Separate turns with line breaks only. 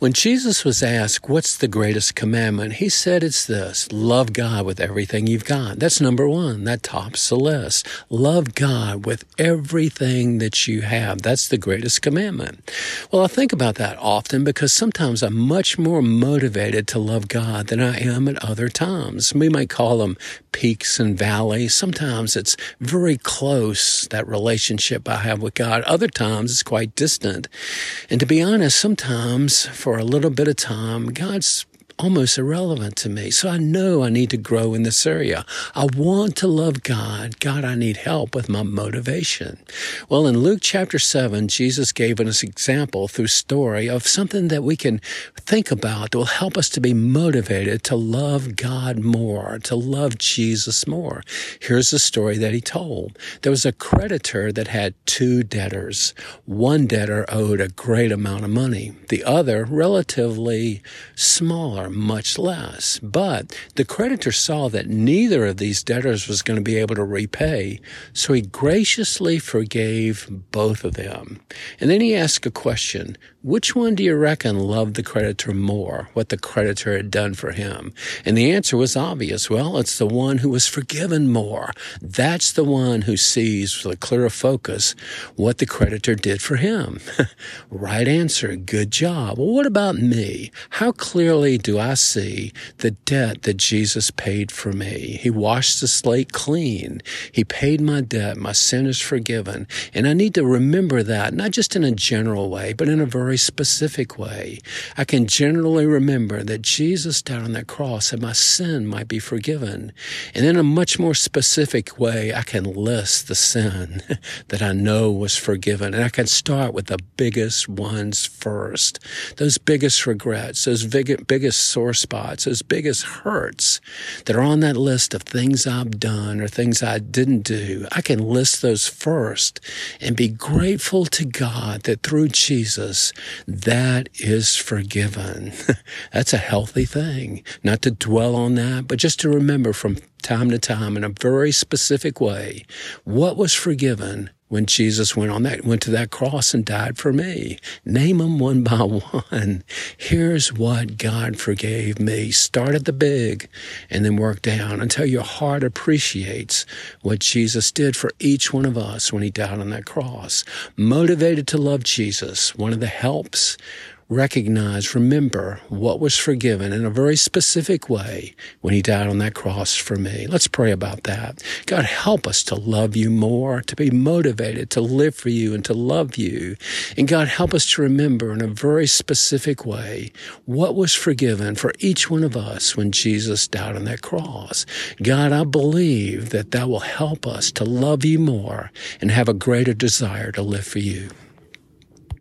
When Jesus was asked, What's the greatest commandment? He said it's this love God with everything you've got. That's number one. That tops the list. Love God with everything that you have. That's the greatest commandment. Well, I think about that often because sometimes I'm much more motivated to love God than I am at other times. We might call them peaks and valleys. Sometimes it's very close, that relationship I have with God. Other times it's quite distant. And to be honest, sometimes for a little bit of time, God's almost irrelevant to me. So I know I need to grow in this area. I want to love God. God, I need help with my motivation. Well, in Luke chapter 7, Jesus gave us an example through story of something that we can think about that will help us to be motivated to love God more, to love Jesus more. Here's the story that he told. There was a creditor that had two debtors. One debtor owed a great amount of money. The other, relatively smaller much less. But the creditor saw that neither of these debtors was going to be able to repay, so he graciously forgave both of them. And then he asked a question which one do you reckon loved the creditor more, what the creditor had done for him? And the answer was obvious. Well, it's the one who was forgiven more. That's the one who sees with a clearer focus what the creditor did for him. right answer. Good job. Well, what about me? How clearly do I see the debt that Jesus paid for me? He washed the slate clean. He paid my debt. My sin is forgiven. And I need to remember that, not just in a general way, but in a very specific way. I can generally remember that Jesus died on that cross and my sin might be forgiven. And in a much more specific way, I can list the sin that I know was forgiven. And I can start with the biggest ones first. Those biggest regrets, those big, sore spots, those biggest hurts that are on that list of things I've done or things I didn't do. I can list those first and be grateful to God that through Jesus, that is forgiven. That's a healthy thing. Not to dwell on that, but just to remember from time to time in a very specific way what was forgiven when Jesus went on that, went to that cross and died for me. Name them one by one. Here's what God forgave me. Start at the big and then work down until your heart appreciates what Jesus did for each one of us when he died on that cross. Motivated to love Jesus, one of the helps recognize, remember what was forgiven in a very specific way when he died on that cross for me. Let's pray about that. God, help us to love you more, to be motivated to live for you and to love you. And God, help us to remember in a very specific way what was forgiven for each one of us when Jesus died on that cross. God, I believe that that will help us to love you more and have a greater desire to live for you.